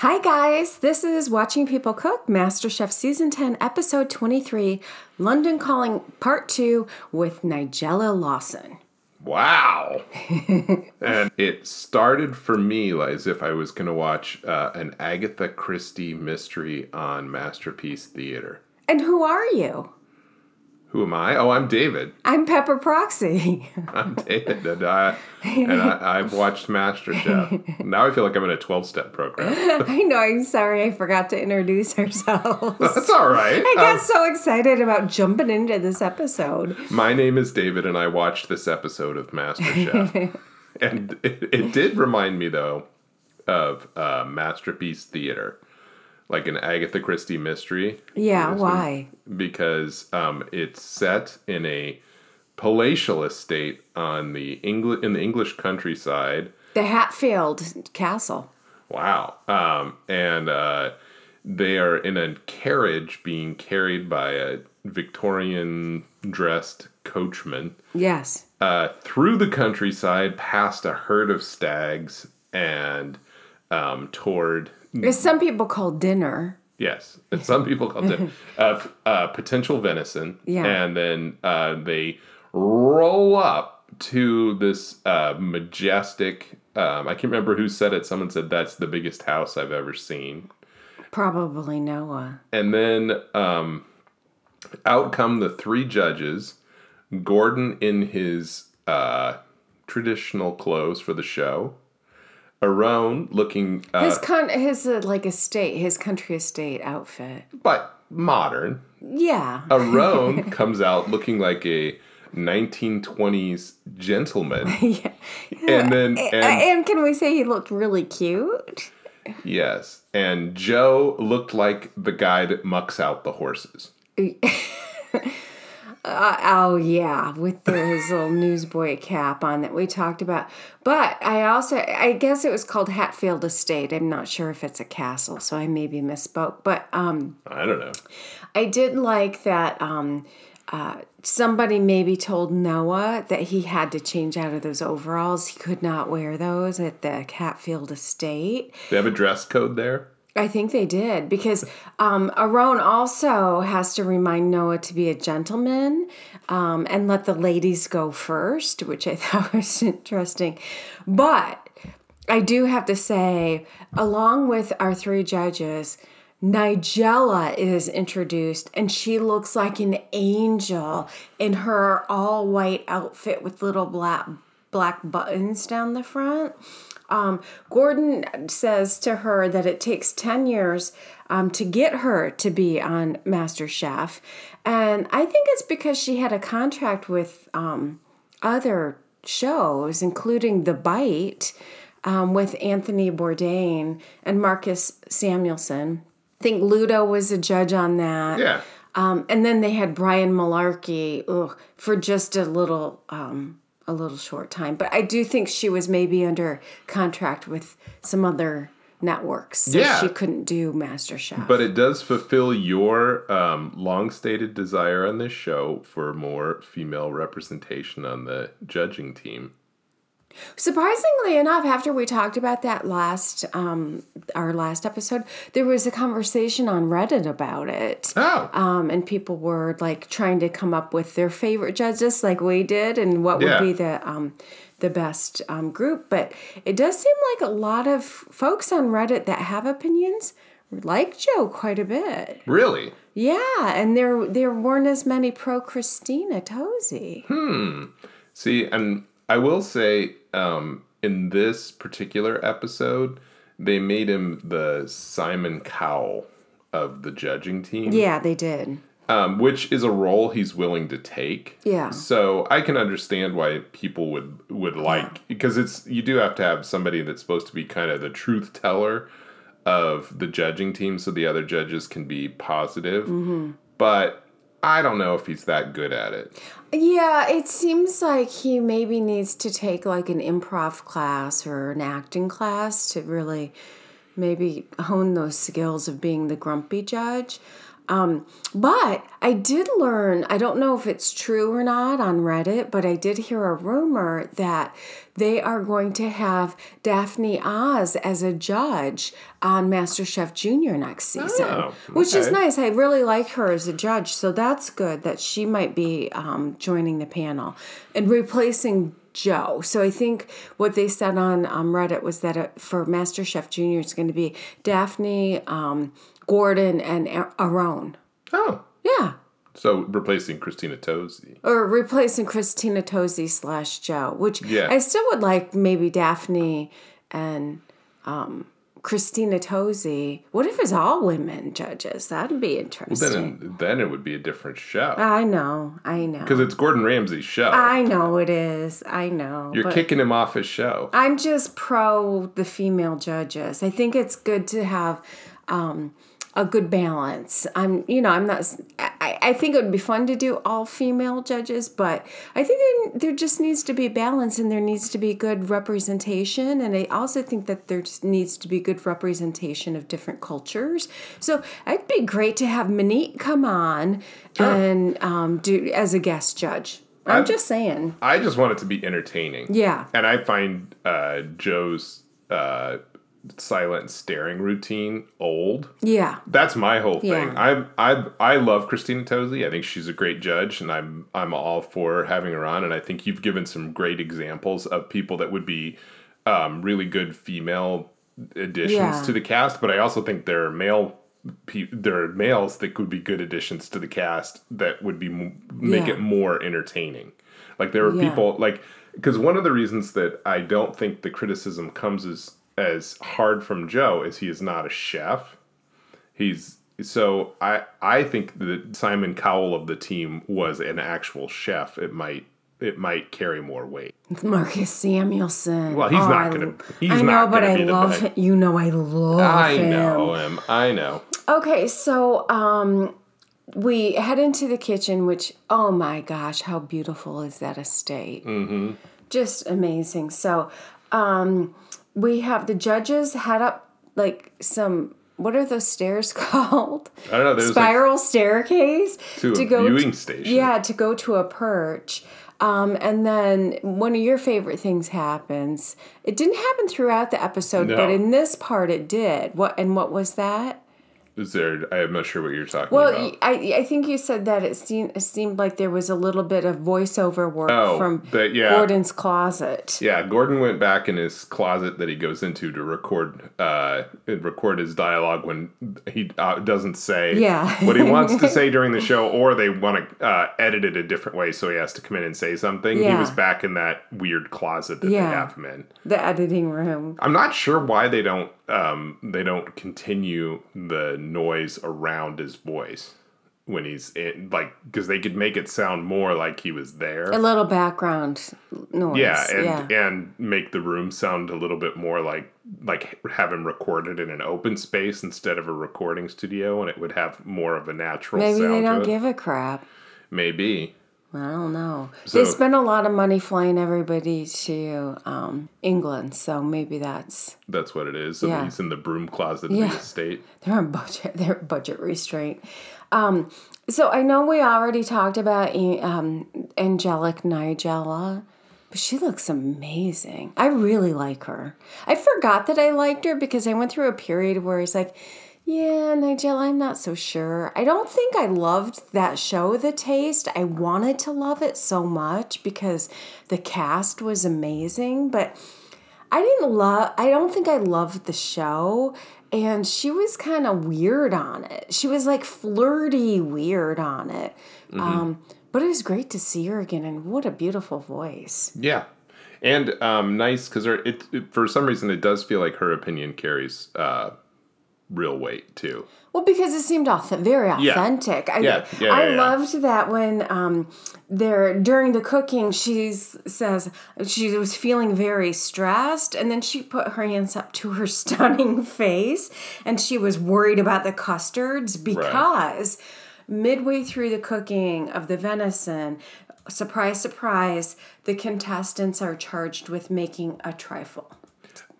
Hi, guys. This is Watching People Cook, MasterChef Season 10, Episode 23, London Calling Part 2 with Nigella Lawson. Wow. and it started for me as if I was going to watch uh, an Agatha Christie mystery on Masterpiece Theater. And who are you? Who am I? Oh, I'm David. I'm Pepper Proxy. I'm David, and, I, and I, I've watched MasterChef. Now I feel like I'm in a 12 step program. I know. I'm sorry. I forgot to introduce ourselves. That's all right. I got Um, so excited about jumping into this episode. my name is David, and I watched this episode of MasterChef. and it, it did remind me, though, of uh, Masterpiece Theater, like an Agatha Christie mystery. Yeah, why? because um, it's set in a palatial estate on the Engli- in the English countryside. The Hatfield Castle. Wow. Um, and uh, they are in a carriage being carried by a Victorian dressed coachman Yes. uh, through the countryside past a herd of stags and um, toward As some people call dinner. Yes, and some people call it uh, uh, potential venison. Yeah. and then uh, they roll up to this uh, majestic. Um, I can't remember who said it. Someone said that's the biggest house I've ever seen. Probably Noah. And then um, out come the three judges. Gordon in his uh, traditional clothes for the show. Aaron looking, uh, His con his uh, like estate, his country estate outfit. but modern. Yeah. Aaron comes out looking like a 1920s gentleman. yeah. And then, and and can we say he looked really cute? yes, and Joe looked like the guy that mucks out the horses. Uh, oh yeah, with the, his little newsboy cap on that we talked about. But I also, I guess it was called Hatfield Estate. I'm not sure if it's a castle, so I maybe misspoke. But um, I don't know. I did like that. Um, uh, somebody maybe told Noah that he had to change out of those overalls. He could not wear those at the Hatfield Estate. They have a dress code there. I think they did because um, Aaron also has to remind Noah to be a gentleman um, and let the ladies go first, which I thought was interesting. But I do have to say, along with our three judges, Nigella is introduced and she looks like an angel in her all white outfit with little black black buttons down the front. Um, Gordon says to her that it takes 10 years um, to get her to be on MasterChef. And I think it's because she had a contract with um, other shows, including The Bite um, with Anthony Bourdain and Marcus Samuelsson. I think Ludo was a judge on that. Yeah. Um, and then they had Brian Malarkey ugh, for just a little, um, a little short time. But I do think she was maybe under contract with some other networks, so Yeah. she couldn't do MasterChef. But it does fulfill your um, long stated desire on this show for more female representation on the judging team. Surprisingly enough, after we talked about that last, um, our last episode, there was a conversation on Reddit about it. Oh. Um, and people were like trying to come up with their favorite judges, like we did, and what Yeah. would be the um, the best um, group. But it does seem like a lot of folks on Reddit that have opinions like Joe quite a bit. really? Yeah, and there there weren't as many pro Christina Tosi. See, and I will say, um, in this particular episode, they made him the Simon Cowell of the judging team. Yeah, they did. um, which is a role he's willing to take. Yeah. So I can understand why people would would like because it's you do have to have somebody that's supposed to be kind of the truth teller of the judging team, so the other judges can be positive. Mm-hmm. But I don't know if he's that good at it. Yeah, it seems like he maybe needs to take like an improv class or an acting class to really maybe hone those skills of being the grumpy judge. Um, but I did learn, I don't know if it's true or not on Reddit, but I did hear a rumor that they are going to have Daphne Oz as a judge on MasterChef Junior next season, Oh, which is nice. I really like her as a judge, so that's good that she might be um, joining the panel and replacing Joe. So I think what they said on um, Reddit was that uh, for MasterChef Junior, it's going to be Daphne, um, Gordon, and A- Aaron. Oh, Yeah. so replacing Christina Tosi. Or replacing Christina Tosi slash Joe, which Yeah. I still would like maybe Daphne and um, Christina Tosi. What if it's all women judges? That'd be interesting. Well, Then then it would be a different show I know, I know. because it's Gordon Ramsay's show. I know it is. I know. You're kicking him off his show. I'm just pro the female judges. I think it's good to have um, a good balance. I'm, you know, I'm not. I, I think it would be fun to do all female judges, but I think there, there just needs to be balance and there needs to be good representation. And I also think that there just needs to be good representation of different cultures. So it'd be great to have Monique come on and um, do as a guest judge. I'm I'm- just saying. I just want it to be entertaining. Yeah. And I find uh, Joe's uh, silent staring routine old. Yeah. That's my whole thing. Yeah. I I I love Christina Tosi. I think she's a great judge, and I'm I'm all for having her on. And I think you've given some great examples of people that would be um, really good female additions Yeah. to the cast. But I also think there are male. pe- There are males that could be good additions to the cast that would be m- make Yeah. it more entertaining. Like there are people like because one of the reasons that I don't think the criticism comes as as hard from Joe is he is not a chef. He's so I I think that Simon Cowell of the team was an actual chef. It might it might carry more weight. Marcus Samuelsson. Well, he's Oh, not I- gonna- I know, but I love him. You know, I love him. I him. know him. I know. Okay, so um, we head into the kitchen, which oh my gosh, how beautiful is that estate? Mm-hmm. Just amazing. So um, we have the judges had up like some. What are those stairs called? I don't know. There's like Spiral staircase to a viewing station. Yeah, to go to a perch. Um, and then one of your favorite things happens. It didn't happen throughout the episode, but in this part it did. What and what was that? Is there? I'm not sure what you're talking Well, about. I I think you said that it seemed it seemed like there was a little bit of voiceover work Oh, from that- yeah. Gordon's closet. Yeah, Gordon went back in his closet that he goes into to record uh record his dialogue when he uh, doesn't say Yeah. what he wants to say during the show, or they want to uh, edit it a different way, so he has to come in and say something. He was back in that weird closet that Yeah. they have him in. The editing room. I'm not sure why they don't um they don't continue the noise around his voice when he's in like because they could make it sound more like he was there. A little background noise. Yeah, and yeah. and make the room sound a little bit more like like have him recorded in an open space instead of a recording studio, and it would have more of a natural Maybe sound they don't give a crap. Maybe I don't know. So- they spend a lot of money flying everybody to um, England, so maybe that's that's what it is. So Yeah. he's in the broom closet of Yeah. the estate. they're on budget. They're budget restraint. Um, so I know we already talked about um, Angelic Nigella, but she looks amazing. I really like her. I forgot that I liked her because I went through a period where it's like, yeah, Nigella, I'm not so sure. I don't think I loved that show, The Taste. I wanted to love it so much because the cast was amazing, but I didn't love I don't think I loved the show and she was kind of weird on it. She was like flirty weird on it. Um but it was great to see her again and what a beautiful voice. Yeah, and um, nice because it, it for some reason it does feel like her opinion carries uh, real weight too. Well, because it seemed auth- very authentic. I, Yeah, yeah, I yeah, yeah. loved that when um, they're during the cooking, she says she was feeling very stressed, and then she put her hands up to her stunning face, and she was worried about the custards because midway through the cooking of the venison. Surprise, surprise, the contestants are charged with making a trifle.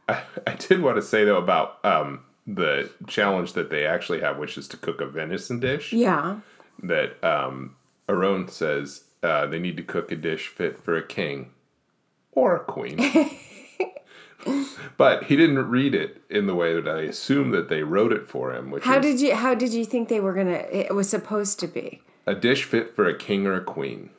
I, I did want to say though about um, the challenge that they actually have, which is to cook a venison dish. Yeah. That um, Aaron says uh, they need to cook a dish fit for a king or a queen. but he didn't read it in the way that I assume that they wrote it for him, which How is did you how did you think they were gonna it was supposed to be? a dish fit for a king or a queen.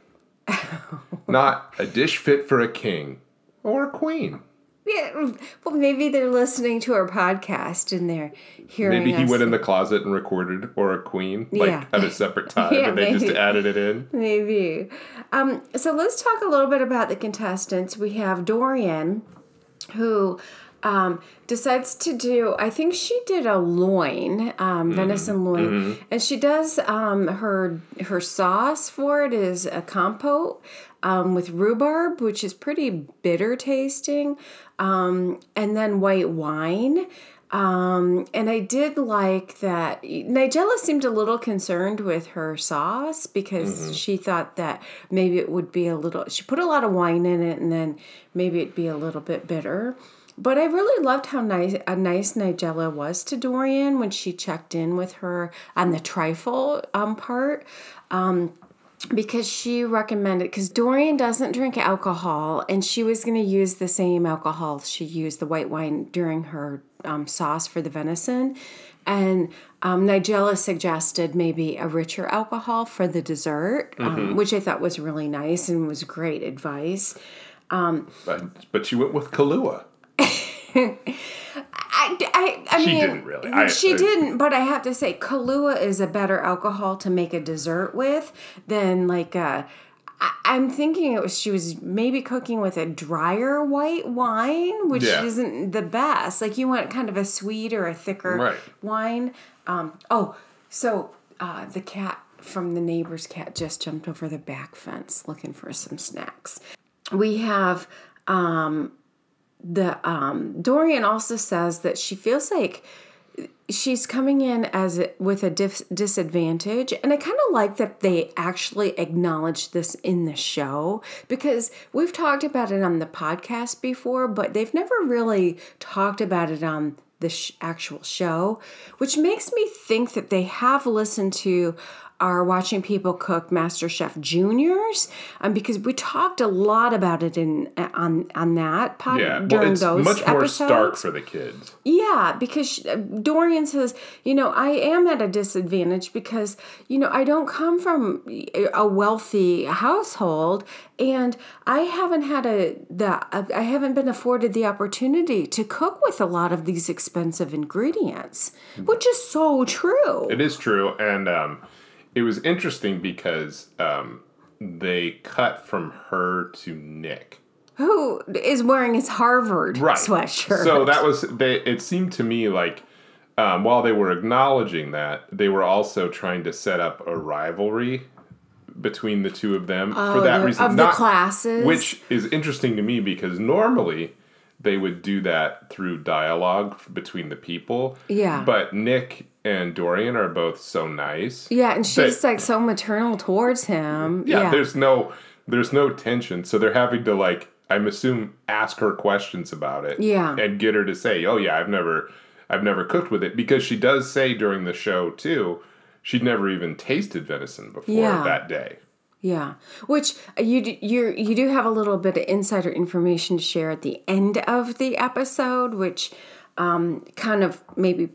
Not a dish fit for a king or a queen. Yeah, well, maybe they're listening to our podcast and they're hearing. Maybe he went in the closet and recorded or a queen, like Yeah. at a separate time, Yeah, and they just added it in. Maybe. Um, so let's talk a little bit about the contestants. We have Dorian, who um, decides to do, I think she did a loin, um, venison loin, and she does um, her her sauce for it is a compote um, with rhubarb, which is pretty bitter tasting, um, and then white wine. Um, and I did like that Nigella seemed a little concerned with her sauce because she thought that maybe it would be a little, she put a lot of wine in it and then maybe it'd be a little bit bitter. But I really loved how nice a nice Nigella was to Dorian when she checked in with her on the trifle um, part because she recommended because Dorian doesn't drink alcohol and she was going to use the same alcohol she used the white wine during her um, sauce for the venison. And um, Nigella suggested maybe a richer alcohol for the dessert um, which I thought was really nice and was great advice. But, but she went with Kahlua. I, I, I She mean, didn't really. I- she I- didn't, but I have to say, Kahlua is a better alcohol to make a dessert with than like a. I- I'm thinking it was she was maybe cooking with a drier white wine, which Yeah. isn't the best. Like you want kind of a sweet or a thicker Right. wine. Um, oh, so uh, the cat from the neighbor's cat just jumped over the back fence looking for some snacks. We have um, the um, Dorian also says that she feels like she's coming in as a, with a dis- disadvantage. And i kind of like that they actually acknowledge this in the show because we've talked about it on the podcast before but they've never really talked about it on the sh- actual show which makes me think that they have listened to our watching people cook master chef juniors um, because we talked a lot about it in on on that pod Yeah, well, during it's those much more episodes. stark for the kids. Yeah, because she, Dorian says, you know, I am at a disadvantage because, you know, I don't come from a wealthy household and I haven't had a the I haven't been afforded the opportunity to cook with a lot of these expensive ingredients, which is so true. It is true, and um, it was interesting because um, they cut from her to Nick. Who is wearing his Harvard sweatshirt? So that was they. It seemed to me like um, while they were acknowledging that, they were also trying to set up a rivalry between the two of them for that the- reason. of the classes? which is interesting to me because normally they would do that through dialogue between the people. Yeah. But Nick and Dorian are both so nice. yeah, and she's that- like so maternal towards him. yeah, yeah. there's no there's no tension so they're having to like i'm assume ask her questions about it Yeah. and get her to say oh yeah i've never i've never cooked with it because she does say during the show too she'd never even tasted venison before Yeah. that day Yeah, which uh, you you you do have a little bit of insider information to share at the end of the episode, which um, kind of maybe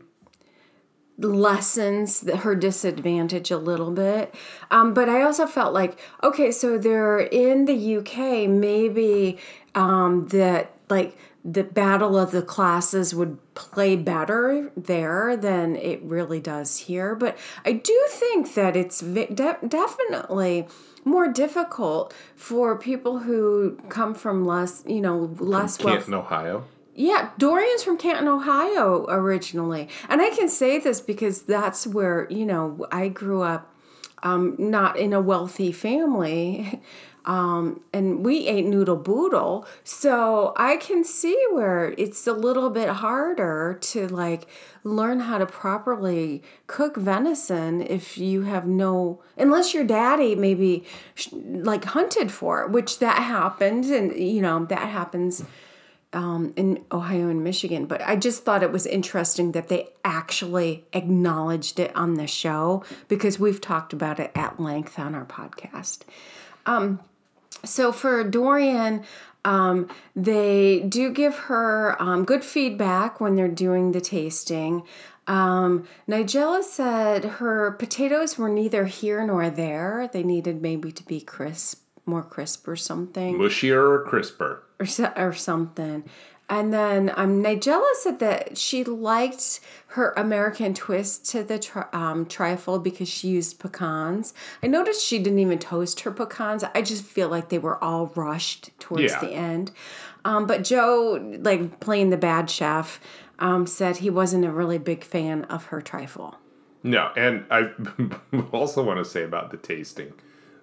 lessens the, her disadvantage a little bit. Um, but I also felt like okay, so they're in the UK, maybe um, that like the battle of the classes would play better there than it really does here. But I do think that it's de- definitely more difficult for people who come from less, you know, less wealth. canton ohio Yeah, Dorian's from Canton, Ohio originally. And I can say this because that's where, you know, I grew up um, not in a wealthy family. Um, and we ate noodle boodle. So I can see where it's a little bit harder to like learn how to properly cook venison if you have no, unless your daddy maybe like hunted for it, which that happens. And, you know, that happens um, in Ohio and Michigan. But I just thought it was interesting that they actually acknowledged it on the show because we've talked about it at length on our podcast. Um, so for Dorian, um, they do give her um, good feedback when they're doing the tasting. Um, Nigella said her potatoes were neither here nor there. They needed maybe to be crisp, more crisp or something. Mushier or crisper? Or, so, or something. And then um, Nigella said that she liked her American twist to the tri- um, trifle because she used pecans. I noticed she didn't even toast her pecans. I just feel like they were all rushed towards Yeah. the end. Um, but Joe, like playing the bad chef, um, said he wasn't a really big fan of her trifle. No, and I also want to say about the tasting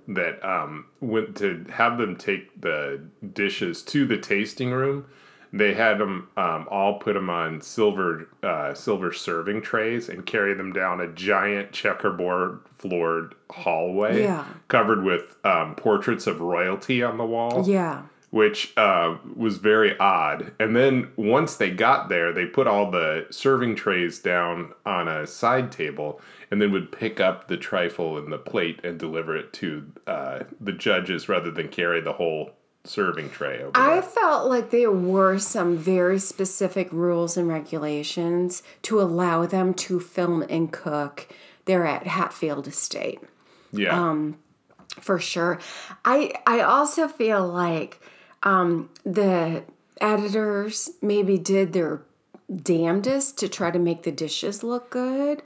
that um, when to have them take the dishes to the tasting room, they had them um, all put them on silver uh, silver serving trays and carry them down a giant checkerboard floored hallway Yeah. covered with um, portraits of royalty on the wall Yeah. Which uh, was very odd. And then once they got there, they put all the serving trays down on a side table and then would pick up the trifle and the plate and deliver it to uh, the judges rather than carry the whole serving tray over I there. felt like there were some very specific rules and regulations to allow them to film and cook there at Hatfield Estate. Yeah. um, for sure. I I also feel like um, the editors maybe did their damnedest to try to make the dishes look good,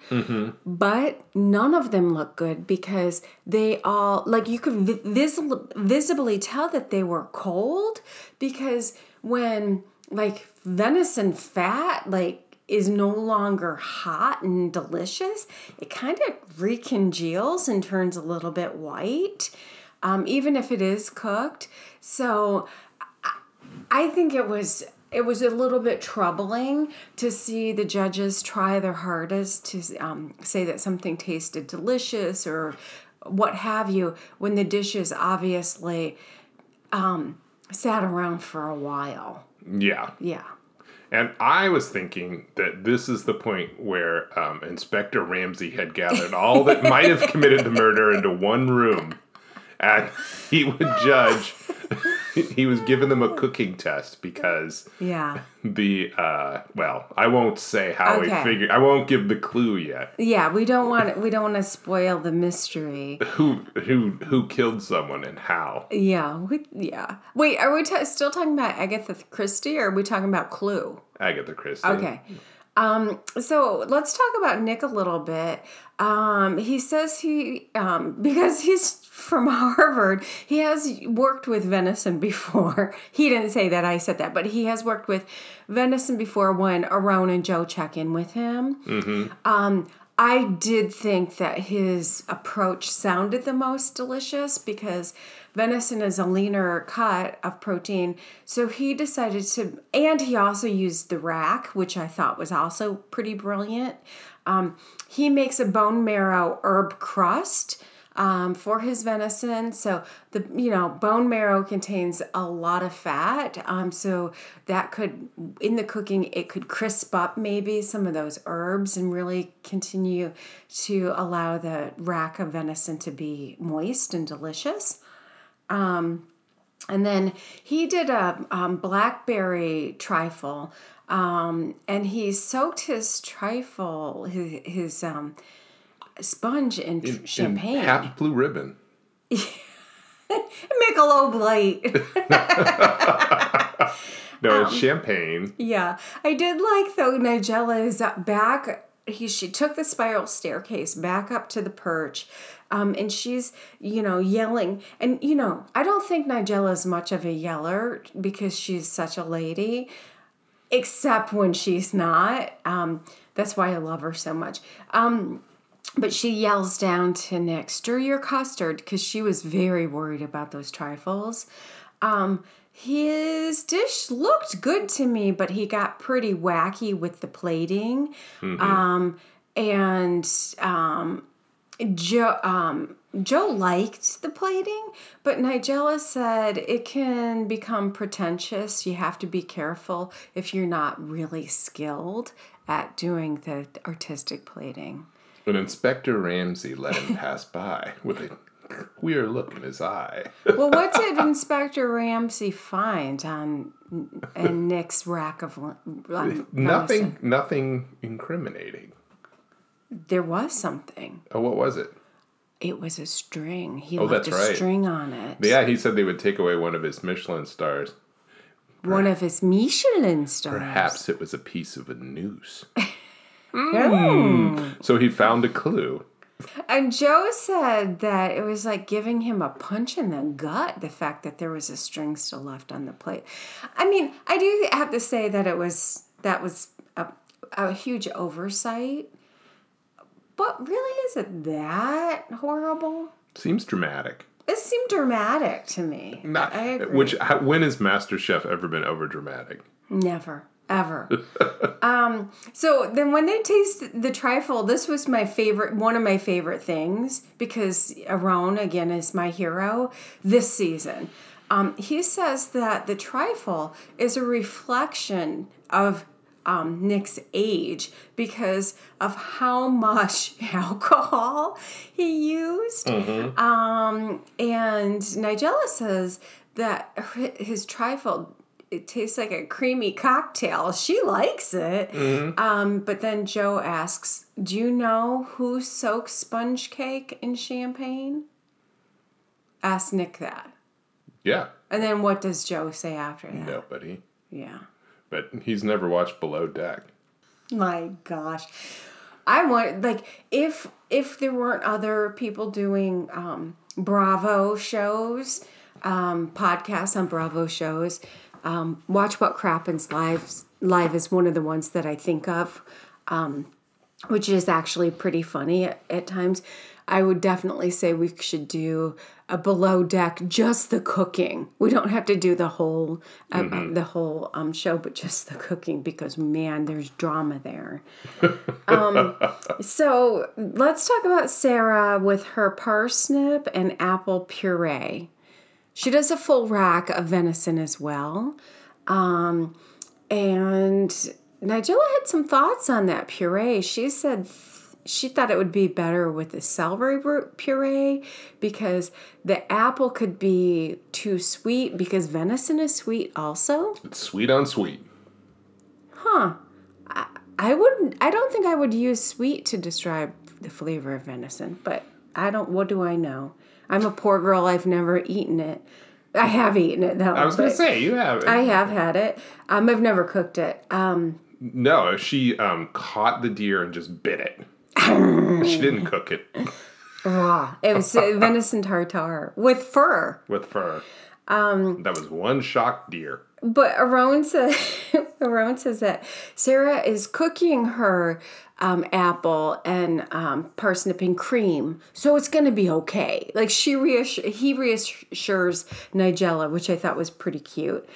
but none of them look good because they all like you could vi- vis- visibly tell that they were cold because when like venison fat like is no longer hot and delicious, it kind of recongeals and turns a little bit white, um, even if it is cooked. So I- think it was it was a little bit troubling to see the judges try their hardest to um, say that something tasted delicious or what have you when the dishes obviously um, sat around for a while. yeah. Yeah. And I was thinking that this is the point where um, Inspector Ramsay had gathered all that might have committed the murder into one room, and he would judge. he was giving them a cooking test because Yeah. the uh, well, I won't say how Okay. he figured. I won't give the clue yet. Yeah, we don't want we don't want to spoil the mystery. Who who who killed someone and how? Yeah, we, yeah. Wait, are we ta still talking about Agatha Christie, or are we talking about Clue? Agatha Christie. Okay. Um, so let's talk about Nick a little bit. Um, he says he, um, because he's from Harvard, he has worked with venison before. He didn't say that, I said that, but he has worked with venison before when Aaron and Joe check in with him. Um, I did think that his approach sounded the most delicious because venison is a leaner cut of protein. So he decided to, and he also used the rack, which I thought was also pretty brilliant. Um, he makes a bone marrow herb crust um, for his venison. So the you know bone marrow contains a lot of fat. Um, so that could in the cooking it could crisp up maybe some of those herbs and really continue to allow the rack of venison to be moist and delicious. Um, and then he did a um, blackberry trifle, um, and he soaked his trifle, his, his um, sponge in, tr- In champagne. Pabst Blue Ribbon. Michelob Light. No, Um, it's champagne. yeah, I did like though. Nigella is back. He she took the spiral staircase back up to the perch, um, and she's you know yelling. And you know I don't think Nigella is much of a yeller because she's such a lady, except when she's not. Um, that's why I love her so much. Um, but she yells down to Nick, stir your custard, because she was very worried about those trifles. Um, his dish looked good to me, but he got pretty wacky with the plating. Um, and um, Joe um, Joe liked the plating, but Nigella said it can become pretentious. You have to be careful if you're not really skilled at doing the artistic plating. But Inspector Ramsay let him pass by with a queer look in his eye. Well, what did Inspector Ramsay find on in Nick's rack of on nothing, nothing incriminating. There was something. Oh, what was it? It was a string. He Oh, left a right. string on it. Yeah, he said they would take away one of his Michelin stars. One of his Michelin stars. Perhaps it was a piece of a noose. Oh. So he found a clue. And Joe said that it was like giving him a punch in the gut, the fact that there was a string still left on the plate. I mean, I do have to say that it was that was a, a huge oversight. But really, is it that horrible? Seems dramatic. It seemed dramatic to me. Not, I agree. which when has MasterChef ever been over dramatic? Never, ever. um, so then when they taste the trifle, this was my favorite, one of my favorite things because Aaron again, is my hero this season. Um, he says that the trifle is a reflection of um, Nick's age because of how much alcohol he used. Um, and Nigella says that his trifle it tastes like a creamy cocktail. She likes it. Um, but then Joe asks, "Do you know who soaks sponge cake in champagne?" Ask Nick that. Yeah, And then what does Joe say after that? nobody. Yeah. But he's never watched Below Deck. My gosh. I want like if if there weren't other people doing um Bravo shows, um podcasts on Bravo shows, um Watch What Crappens Live live is one of the ones that I think of. Um which is actually pretty funny at, at times. I would definitely say we should do a below deck, just the cooking. We don't have to do the whole uh, uh, the whole um, show, but just the cooking because man, there's drama there. um, so let's talk about Sarah with her parsnip and apple puree. She does a full rack of venison as well. Um, and Nigella had some thoughts on that puree. She said she thought it would be better with the celery root puree because the apple could be too sweet because venison is sweet also. It's sweet on sweet. Huh. I, I wouldn't I don't think I would use sweet to describe the flavor of venison, but I don't what do I know? I'm a poor girl, I've never eaten it. I have eaten it though. I was going to say, you have. I have had it. Um, I've never cooked it. Um, no, she um, caught the deer and just bit it. she didn't cook it raw. It was venison tartare with fur. with fur. Um, that was one shocked deer. But Aaron says, Aaron says that Sarah is cooking her um, apple and um, parsnip and cream, so it's going to be okay. Like she reassure, he reassures Nigella, which I thought was pretty cute.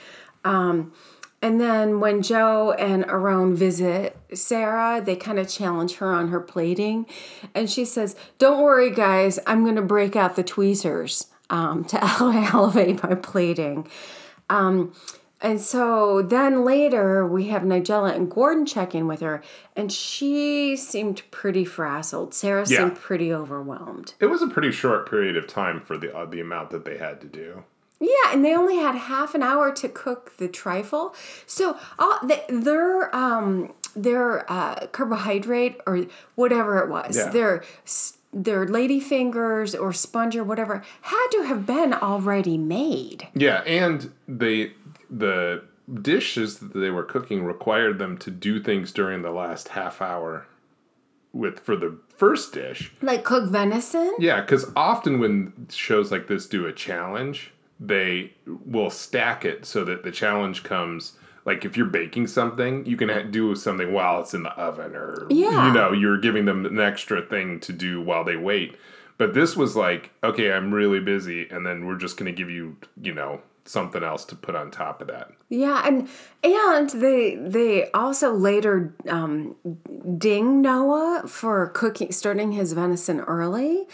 Um, and then when Joe and Aaron visit Sarah, they kind of challenge her on her plating, and she says, "Don't worry, guys, I'm going to break out the tweezers um, to elevate my plating." Um, and so then later we have Nigella and Gordon check in with her, and she seemed pretty frazzled. Sarah Yeah. seemed pretty overwhelmed. It was a pretty short period of time for the uh, the amount that they had to do. Yeah, and they only had half an hour to cook the trifle. So all the, their um their uh, carbohydrate or whatever it was, Yeah. their their lady fingers or sponge or whatever had to have been already made. Yeah, and they the dishes that they were cooking required them to do things during the last half hour with for the first dish. Like cook venison. Yeah, because often when shows like this do a challenge, they will stack it so that the challenge comes. Like if you're baking something, you can do something while it's in the oven, or Yeah. you know, you're giving them an extra thing to do while they wait. But this was like, okay, I'm really busy, and then we're just gonna give you, you know, something else to put on top of that. Yeah, and and they they also later um, ding Noah for cooking, starting his venison early,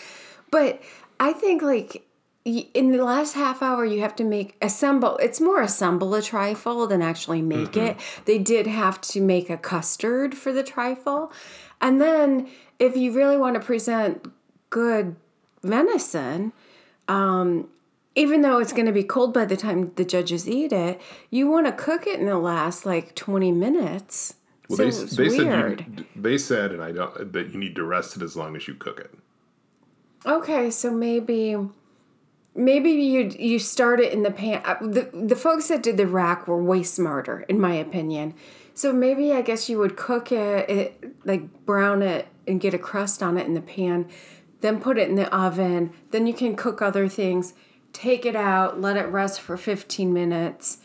but I think like in the last half hour you have to make assemble. It's more assemble a trifle than actually make it. They did have to make a custard for the trifle, and then if you really want to present good venison even though it's going to be cold by the time the judges eat it, you want to cook it in the last like 20 minutes. Well, so they, it's they weird. said you, they said, and I don't that you need to rest it as long as you cook it. okay, so maybe maybe you you start it in the pan. uh, The the folks that did the rack were way smarter, in my opinion. So maybe I guess you would cook it, it like brown it and get a crust on it in the pan, then put it in the oven. Then you can cook other things. Take it out, let it rest for 15 minutes.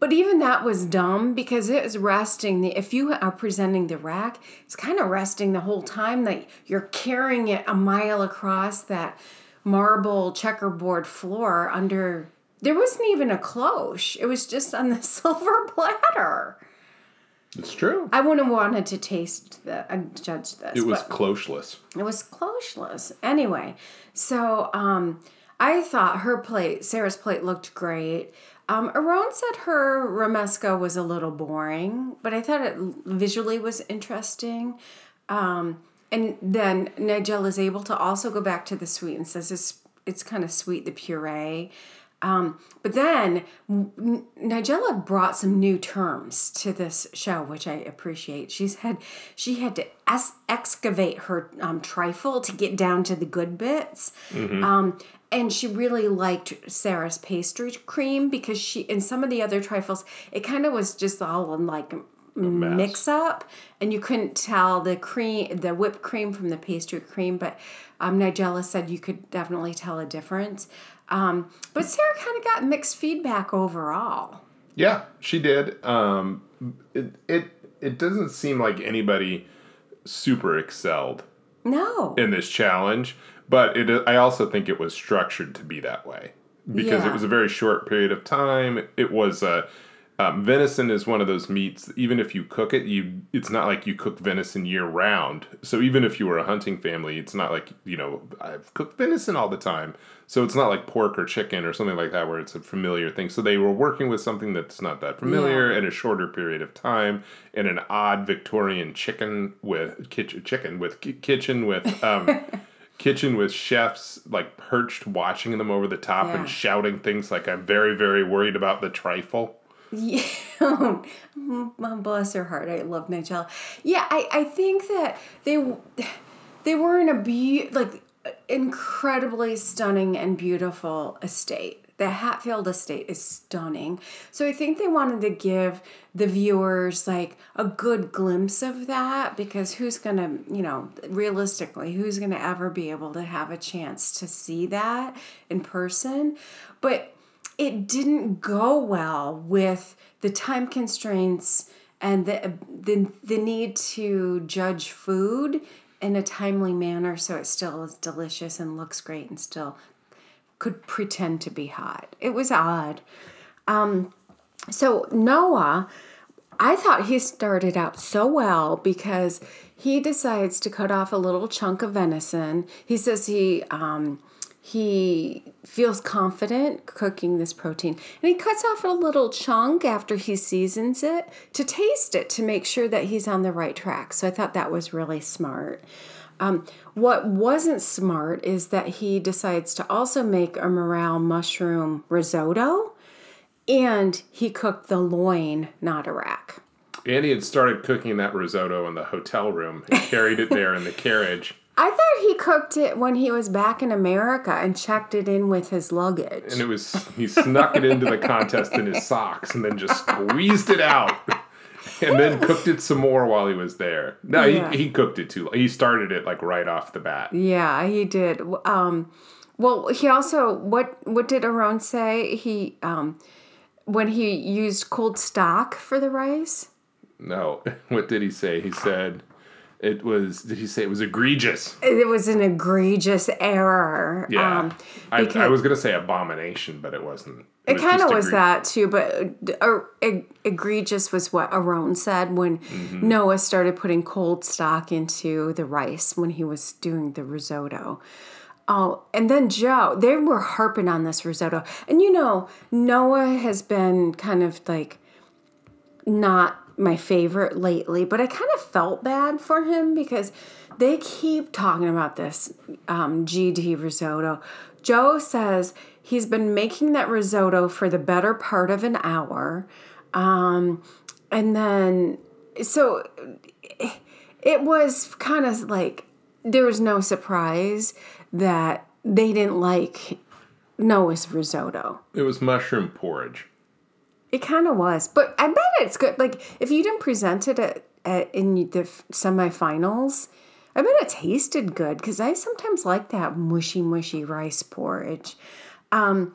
But even that was dumb because it was resting. The if you are presenting the rack, it's kind of resting the whole time that you're carrying it a mile across that marble checkerboard floor under. There wasn't even a cloche. It was just on the silver platter. It's true. I wouldn't have wanted to taste the uh, judge this. It was clocheless. it was clocheless. Anyway, so um, I thought her plate, Sarah's plate, looked great. Um, Aaron said her romesco was a little boring, but I thought it visually was interesting. Um, and then Nigel is able to also go back to the sweet and says it's it's kind of sweet the puree. Um, but then Nigella brought some new terms to this show, which I appreciate. She's had she had to es- excavate her um, trifle to get down to the good bits, um, and she really liked Sarah's pastry cream because she in some of the other trifles it kind of was just all in like mix up and you couldn't tell the cream the whipped cream from the pastry cream but um, nigella said you could definitely tell a difference um, but sarah kind of got mixed feedback overall Yeah, she did. Um, it it it doesn't seem like anybody super excelled no in this challenge, but it I also think it was structured to be that way because Yeah. it was a very short period of time. It was a um, venison is one of those meats. Even if you cook it, you it's not like you cook venison year round. So even if you were a hunting family, it's not like you know I've cooked venison all the time. So it's not like pork or chicken or something like that where it's a familiar thing. So they were working with something that's not that familiar in a shorter period of time in an odd Victorian chicken with kitchen chicken with kitchen with um, kitchen with chefs like perched watching them over the top Yeah. and shouting things like I'm very very worried about the trifle. Yeah, oh, bless her heart. I love Nigella. Yeah, I, I think that they they were in a be like incredibly stunning and beautiful estate. The Hatfield estate is stunning. So I think they wanted to give the viewers like a good glimpse of that because who's going to, you know, realistically, who's going to ever be able to have a chance to see that in person? But it didn't go well with the time constraints and the, the the need to judge food in a timely manner so it still is delicious and looks great and still could pretend to be hot. It was odd. Um, so Noah, I thought he started out so well because he decides to cut off a little chunk of venison. He says he um, he feels confident cooking this protein and he cuts off a little chunk after he seasons it to taste it to make sure that he's on the right track. So I thought that was really smart. Um, what wasn't smart is that he decides to also make a morel mushroom risotto and he cooked the loin, not a rack. Andy had started cooking that risotto in the hotel room and carried it there in the carriage. I thought he cooked it when he was back in America and checked it in with his luggage. And it was he snuck it into the contest in his socks and then just squeezed it out. And then cooked it some more while he was there. No, Yeah. he, he cooked it too. He started it like right off the bat. Yeah, he did. Um, well, he also what what did Aaron say? He um, when he used cold stock for the rice. No, what did he say? He said, it was. Did he say it was egregious? It was an egregious error. Yeah, Um, I, I was gonna say abomination, but it wasn't. It kind of was egre- that too, but uh, eg- egregious was what Aaron said when Mm-hmm. Noah started putting cold stock into the rice when he was doing the risotto. Oh, and then Joe, they were harping on this risotto. And you know, Noah has been kind of like not my favorite lately, but I kind of felt bad for him because they keep talking about this um, GD risotto. Joe says he's been making that risotto for the better part of an hour. Um, and then, so it was kind of like there was no surprise that they didn't like Noah's risotto. It was mushroom porridge. It kind of was, but I bet it's good. Like if you didn't present it at, at in the semifinals, I bet it tasted good because I sometimes like that mushy mushy rice porridge. Um,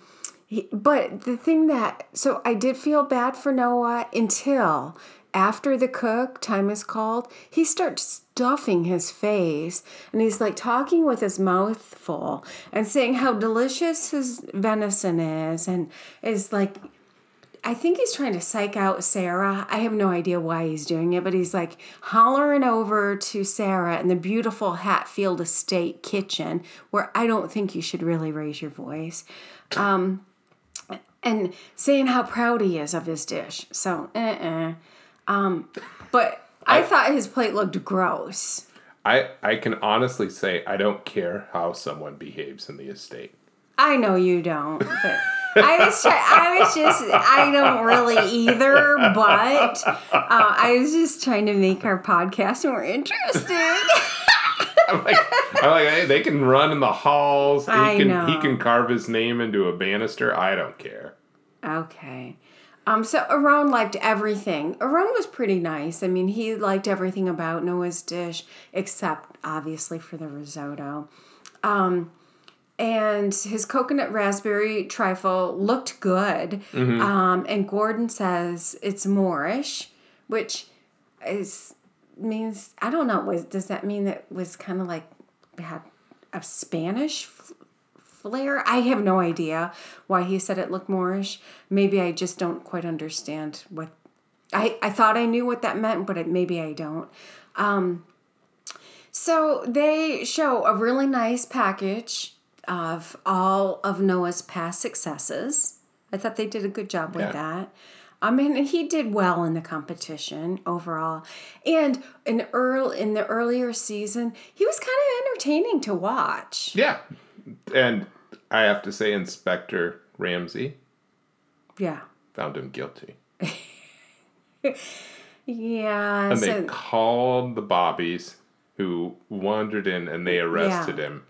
but the thing that so I did feel bad for Noah until after the cook time is called, he starts stuffing his face and he's like talking with his mouth full and saying how delicious his venison is and is like I think he's trying to psych out Sarah. I have no idea why he's doing it, but he's like hollering over to Sarah in the beautiful Hatfield Estate kitchen, where I don't think you should really raise your voice, um, and saying how proud he is of his dish. So, uh-uh. Um, but I, thought his plate looked gross. I I can honestly say I don't care how someone behaves in the estate. I know you don't, but I was try- I was just I don't really either, but uh, I was just trying to make our podcast more interesting. I'm like, I'm like, hey, they can run in the halls. He I can know. he can carve his name into a banister. I don't care. okay. Um, so Aaron liked everything. Aaron was pretty nice. I mean, he liked everything about Noah's dish, except obviously for the risotto. Um, and his coconut raspberry trifle looked good. Um, and Gordon says it's Moorish, which is means I don't know. Was does that mean that was kind of like had a Spanish flair? I have no idea why he said it looked Moorish. Maybe I just don't quite understand what. I, I thought I knew what that meant, but it, maybe I don't. Um, so they show a really nice package of all of Noah's past successes. I thought they did a good job with Yeah. that. I mean, he did well in the competition overall, and in earl in the earlier season, he was kind of entertaining to watch. Yeah, and I have to say, Inspector Ramsay Yeah, found him guilty, yeah. and so- they called the Bobbies who wandered in, and they arrested him.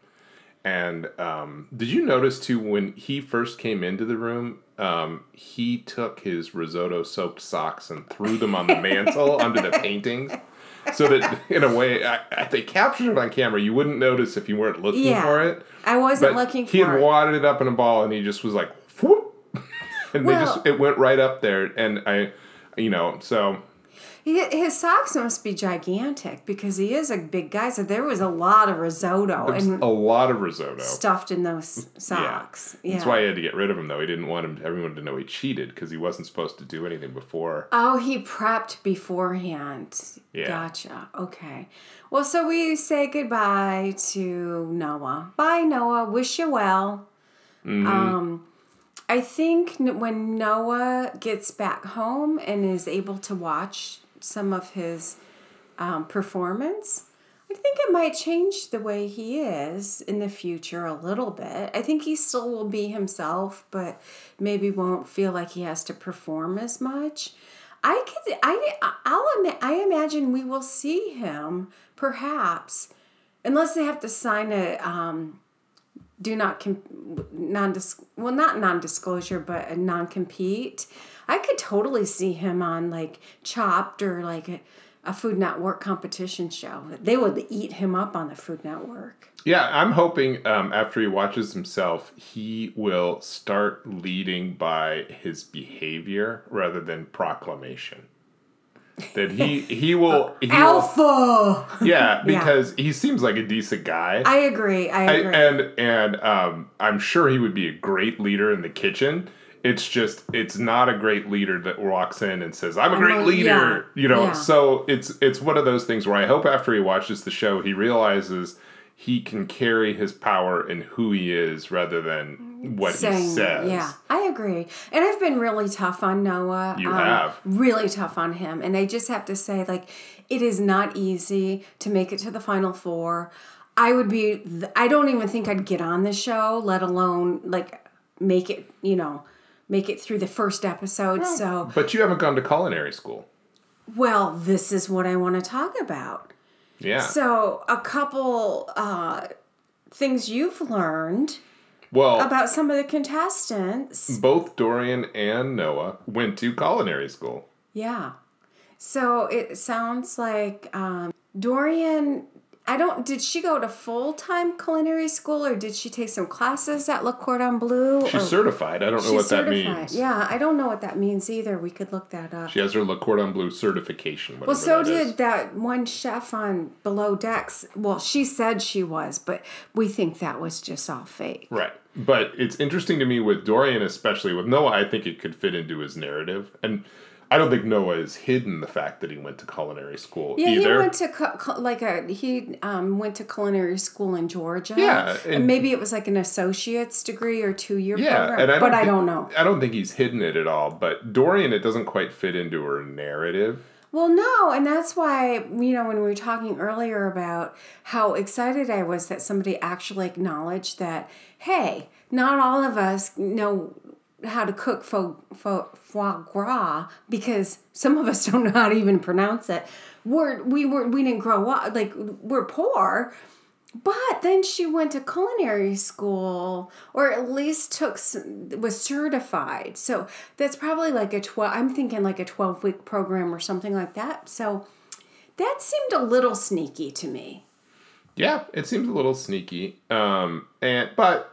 And um, did you notice too when he first came into the room? Um, he took his risotto soaked socks and threw them on the mantle under the paintings. So that in a way, I, I, they captured it on camera. You wouldn't notice if you weren't looking Yeah. for it. I wasn't But looking he had it. wadded it up in a ball, and he just was like, whoop, and they just it went right up there. And I, you know, so He- His socks must be gigantic because he is a big guy. So there was a lot of risotto and a lot of risotto. stuffed in those socks. Yeah. That's why he had to get rid of him, though. He didn't want him, everyone to know he cheated because he wasn't supposed to do anything before. Oh, he prepped beforehand. Yeah. Gotcha. Okay. Well, so we say goodbye to Noah. Bye, Noah. Wish you well. Mm-hmm. Um, I think when Noah gets back home and is able to watch some of his um, performance, I think it might change the way he is in the future a little bit. I think he still will be himself, but maybe won't feel like he has to perform as much. I could, I, I'll, I imagine we will see him perhaps, unless they have to sign a um, do not com- non well not non disclosure but a non compete. I could totally see him on like Chopped or like a, a Food Network competition show. They would eat him up on the Food Network. Yeah, I'm hoping um, after he watches himself, he will start leading by his behavior rather than proclamation. That he he will he will, Alpha. yeah because he seems like a decent guy. I agree. I I- agree. and and um, I'm sure he would be a great leader in the kitchen. It's just it's not a great leader that walks in and says I'm a great a- leader. yeah, You know, yeah. so it's it's one of those things where I hope after he watches the show he realizes he can carry his power in who he is rather than what he saying says. yeah i agree and i've been really tough on noah You um, have. really tough on him and i just have to say like it is not easy to make it to the final four i would be i don't even think i'd get on the show let alone like make it you know make it through the first episode so But you haven't gone to culinary school. well this is what i want to talk about Yeah. so a couple uh things you've learned well, about some of the contestants both Dorian and Noah went to culinary school. Yeah. So it sounds like um, Dorian. I don't. Did she go to full time culinary school or did she take some classes at Le Cordon Bleu? She's or- certified. I don't know what that means. Yeah, I don't know what that means either. We could look that up. She has her Le Cordon Bleu certification. well, so that did is. that one chef on Below Decks. Well, she said she was, but we think that was just all fake. Right. But it's interesting to me with Dorian, especially with Noah, I think it could fit into his narrative. And I don't think Noah has hidden the fact that he went to culinary school Yeah, either. he went to cu- like a he um, went to culinary school in Georgia. Yeah, and, and- maybe it was like an associate's degree or two year yeah, program. and I but I don't know. I don't think he's hidden it at all. But Dorian, it doesn't quite fit into her narrative. Well, no, and that's why you know when we were talking earlier about how excited I was that somebody actually acknowledged that hey, not all of us know how to cook faux, faux, foie gras because some of us don't know how to even pronounce it. We're we were we didn't grow up like we're poor. But then she went to culinary school, or at least took was certified. So that's probably like a twelve. I'm thinking like a twelve week program or something like that. So that seemed a little sneaky to me. Yeah, it seems a little sneaky. Um, and but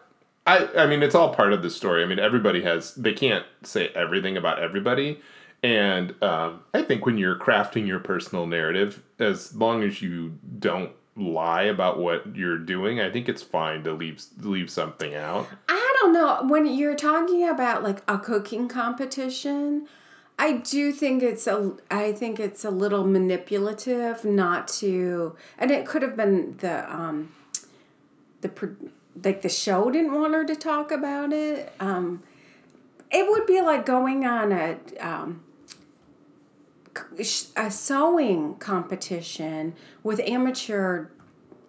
I I mean it's all part of the story. I mean everybody has they can't say everything about everybody. And um, I think when you're crafting your personal narrative, as long as you don't lie about what you're doing, I think it's fine to leave leave something out. I don't know when you're talking about like a cooking competition. I do think it's a I think it's a little manipulative not to and it could have been the um the like the show didn't want her to talk about it. Um it would be like going on a um a sewing competition with amateur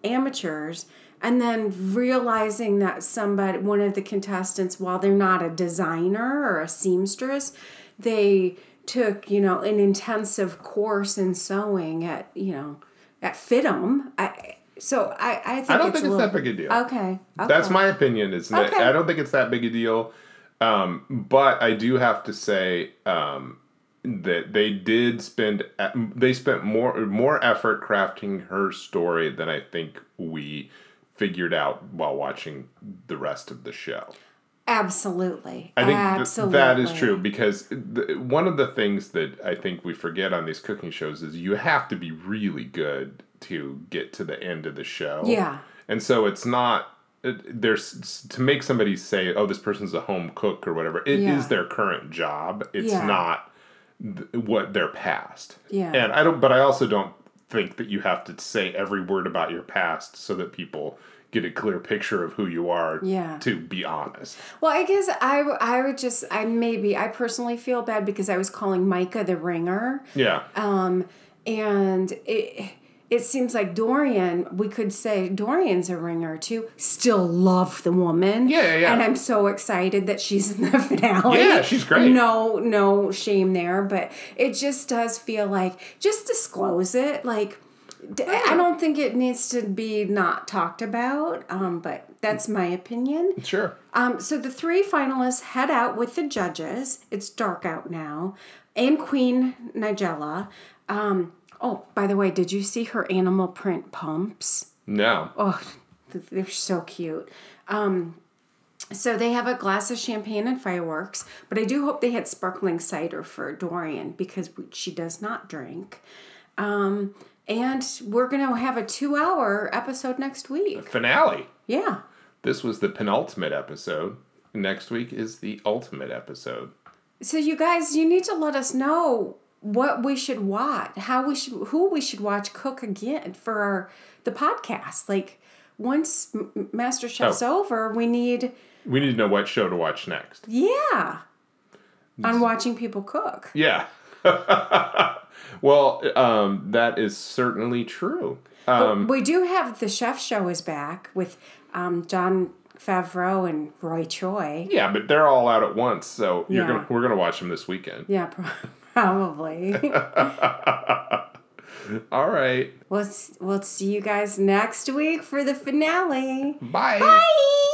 amateurs and then realizing that somebody one of the contestants while they're not a designer or a seamstress they took you know an intensive course in sewing at you know at fitum i so i i think I don't it's think it's little, that big a deal. okay, okay That's my opinion. It's Okay. I don't think it's that big a deal. Um, but I do have to say um, that they did spend they spent more more effort crafting her story than I think we figured out while watching the rest of the show. Absolutely I think th- that is true because the, one of the things that I think we forget on these cooking shows is you have to be really good to get to the end of the show. Yeah. And so it's not it- there's to make somebody say, "Oh, this person's a home cook" or whatever. It is Yeah. their current job. It's Yeah. not th- what they're past. Yeah. And I don't but I also don't think that you have to say every word about your past so that people get a clear picture of who you are Yeah. to be honest. Well, I guess i i would just, I maybe, I personally feel bad because I was calling Micah the ringer. Yeah. Um, and it, it seems like Dorian, we could say Dorian's a ringer too, still love the woman. Yeah, yeah, yeah. And I'm so excited that she's in the finale. Yeah, she's great. No, no shame there, but it just does feel like, just disclose it. Like, I don't think it needs to be not talked about, um, but that's my opinion. Sure. Um, so the three finalists head out with the judges. It's dark out now, and Queen Nigella. Um, oh, by the way, did you see her animal print pumps? No. Oh, they're so cute. Um, so they have a glass of champagne and fireworks, but I do hope they had sparkling cider for Dorian because she does not drink. Um, and we're going to have a two hour episode next week. Finale. Yeah. This was the penultimate episode. Next week is the ultimate episode. So you guys, you need to let us know what we should watch, how we should, who we should watch cook again for our the podcast. Like once Master Chef's oh. over, we need we need to know what show to watch next. Yeah, on watching people cook. Yeah. well, um, that is certainly true. Um, we do have the chef show is back with um, Jon Favreau and Roy Choi. Yeah, but they're all out at once, so you're yeah. gonna we're gonna watch them this weekend. Yeah, probably. all right. We'll we'll see you guys next week for the finale. Bye. Bye.